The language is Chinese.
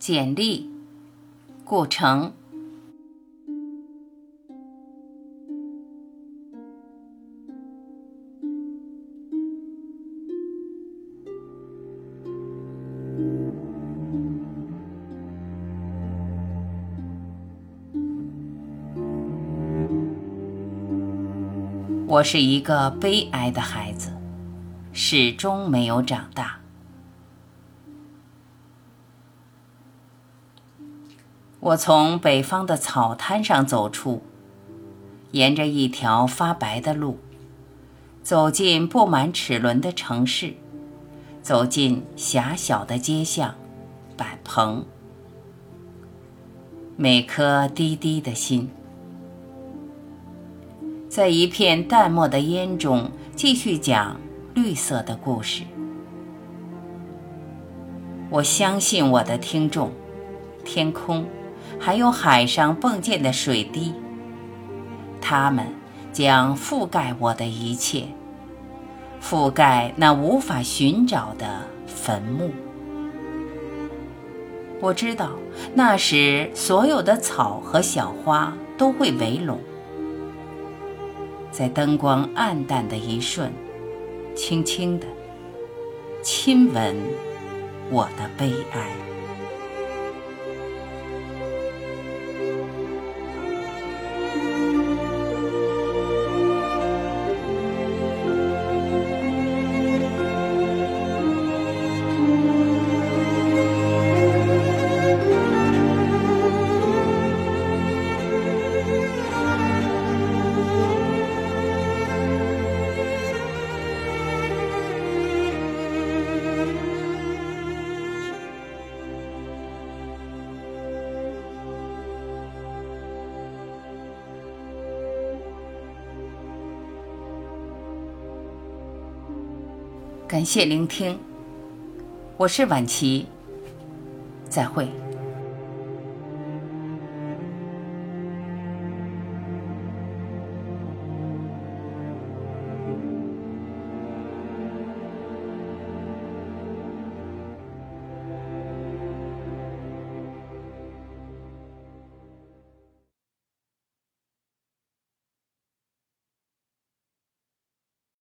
简历，顾城。我是一个悲哀的孩子，始终没有长大。我从北方的草滩上走出，沿着一条发白的路，走进布满齿轮的城市，走进狭小的街巷、板棚，每颗滴滴的心。在一片淡漠的烟中，继续讲绿色的故事。我相信我的听众，天空，还有海上迸溅的水滴，它们将覆盖我的一切，覆盖那无法寻找的坟墓。我知道，那时所有的草和小花都会围拢。在灯光暗淡的一瞬，轻轻地亲吻我的悲哀。感谢聆听，我是晚琪，再会。